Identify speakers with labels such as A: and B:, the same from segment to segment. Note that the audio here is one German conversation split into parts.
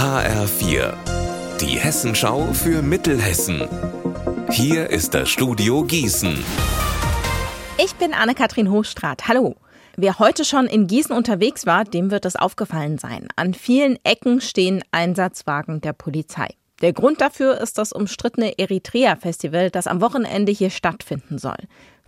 A: HR4, die Hessenschau für Mittelhessen. Hier ist das Studio Gießen.
B: Ich bin Anne-Kathrin Hochstrat. Hallo. Wer heute schon in Gießen unterwegs war, dem wird es aufgefallen sein. An vielen Ecken stehen Einsatzwagen der Polizei. Der Grund dafür ist das umstrittene Eritrea-Festival, das am Wochenende hier stattfinden soll.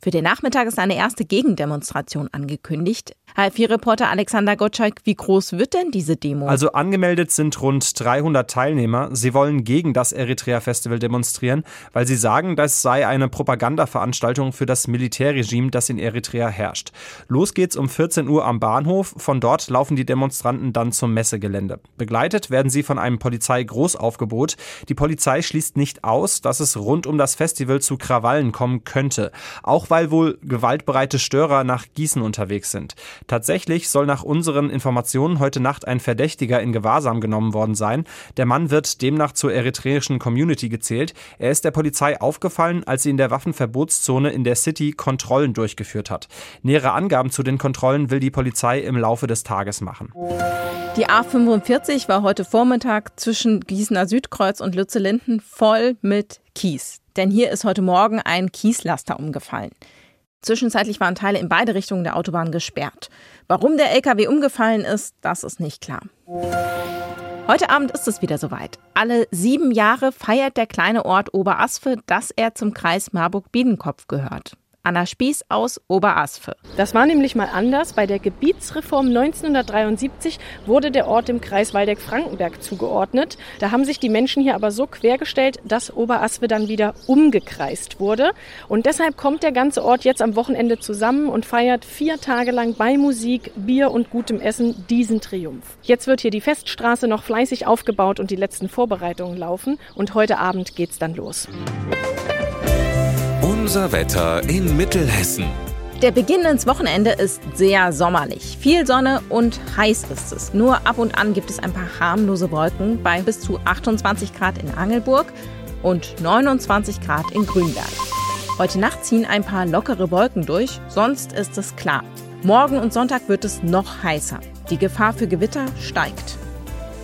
B: Für den Nachmittag ist eine erste Gegendemonstration angekündigt. HF4-Reporter Alexander Gottschalk, wie groß wird denn diese Demo?
C: Also angemeldet sind rund 300 Teilnehmer. Sie wollen gegen das Eritrea-Festival demonstrieren, weil sie sagen, das sei eine Propagandaveranstaltung für das Militärregime, das in Eritrea herrscht. Los geht's um 14 Uhr am Bahnhof. Von dort laufen die Demonstranten dann zum Messegelände. Begleitet werden sie von einem Polizeigroßaufgebot. Die Polizei schließt nicht aus, dass es rund um das Festival zu Krawallen kommen könnte. Auch weil wohl gewaltbereite Störer nach Gießen unterwegs sind. Tatsächlich soll nach unseren Informationen heute Nacht ein Verdächtiger in Gewahrsam genommen worden sein. Der Mann wird demnach zur eritreischen Community gezählt. Er ist der Polizei aufgefallen, als sie in der Waffenverbotszone in der City Kontrollen durchgeführt hat. Nähere Angaben zu den Kontrollen will die Polizei im Laufe des Tages machen.
B: Die A45 war heute Vormittag zwischen Gießener Südkreuz und Lütze-Linden voll mit Kies. Denn hier ist heute Morgen ein Kieslaster umgefallen. Zwischenzeitlich waren Teile in beide Richtungen der Autobahn gesperrt. Warum der LKW umgefallen ist, das ist nicht klar. Heute Abend ist es wieder soweit. Alle sieben Jahre feiert der kleine Ort Oberasfe, dass er zum Kreis Marburg-Biedenkopf gehört. Anna Spieß aus Oberasfe.
D: Das war nämlich mal anders. Bei der Gebietsreform 1973 wurde der Ort dem Kreis Waldeck-Frankenberg zugeordnet. Da haben sich die Menschen hier aber so quergestellt, dass Oberasfe dann wieder umgekreist wurde. Und deshalb kommt der ganze Ort jetzt am Wochenende zusammen und feiert vier Tage lang bei Musik, Bier und gutem Essen diesen Triumph. Jetzt wird hier die Feststraße noch fleißig aufgebaut und die letzten Vorbereitungen laufen. Und heute Abend geht's dann los.
A: Unser Wetter in Mittelhessen.
B: Der Beginn ins Wochenende ist sehr sommerlich. Viel Sonne und heiß ist es. Nur ab und an gibt es ein paar harmlose Wolken bei bis zu 28 Grad in Angelburg und 29 Grad in Grünberg. Heute Nacht ziehen ein paar lockere Wolken durch, sonst ist es klar. Morgen und Sonntag wird es noch heißer. Die Gefahr für Gewitter steigt.